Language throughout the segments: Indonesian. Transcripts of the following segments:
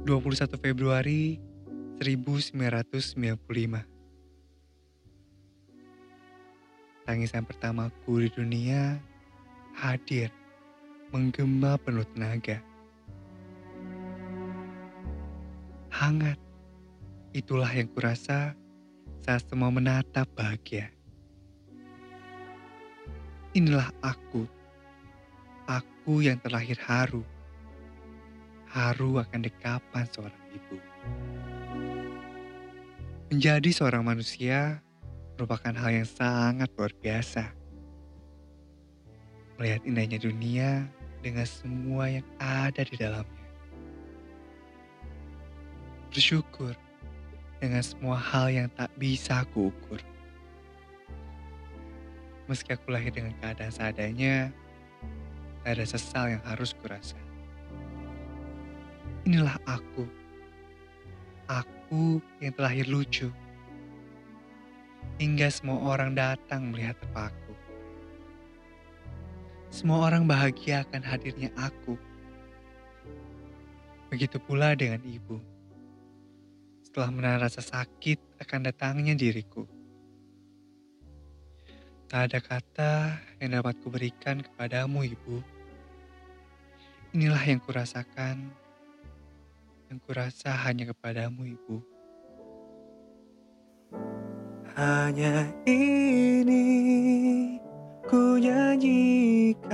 21 Februari 1995 Tangisan pertamaku di dunia hadir menggema penuh tenaga. Hangat, itulah yang kurasa saat semua menatap bahagia. Inilah aku, aku yang terlahir haru. Haru akan dekapan seorang ibu. Menjadi seorang manusia merupakan hal yang sangat luar biasa. Melihat indahnya dunia dengan semua yang ada di dalamnya. Bersyukur dengan semua hal yang tak bisa aku ukur. Meski aku lahir dengan keadaan seadanya, tak ada sesal yang harus kurasa. Inilah aku. Aku yang terlahir lucu. Hingga semua orang datang melihat terpaku. Semua orang bahagia akan hadirnya aku. Begitu pula dengan ibu. Setelah menahan rasa sakit akan datangnya diriku. Tak ada kata yang dapat kuberikan kepadamu, Ibu. Inilah yang kurasakan, yang kurasa hanya kepadamu, Ibu. Hanya ini ku nyanyikan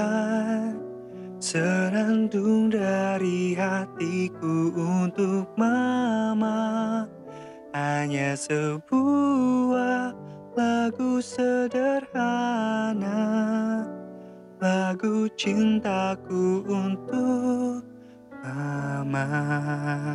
Senandung dari hatiku untuk mama Hanya sebuah lagu sederhana Lagu cintaku untuk mama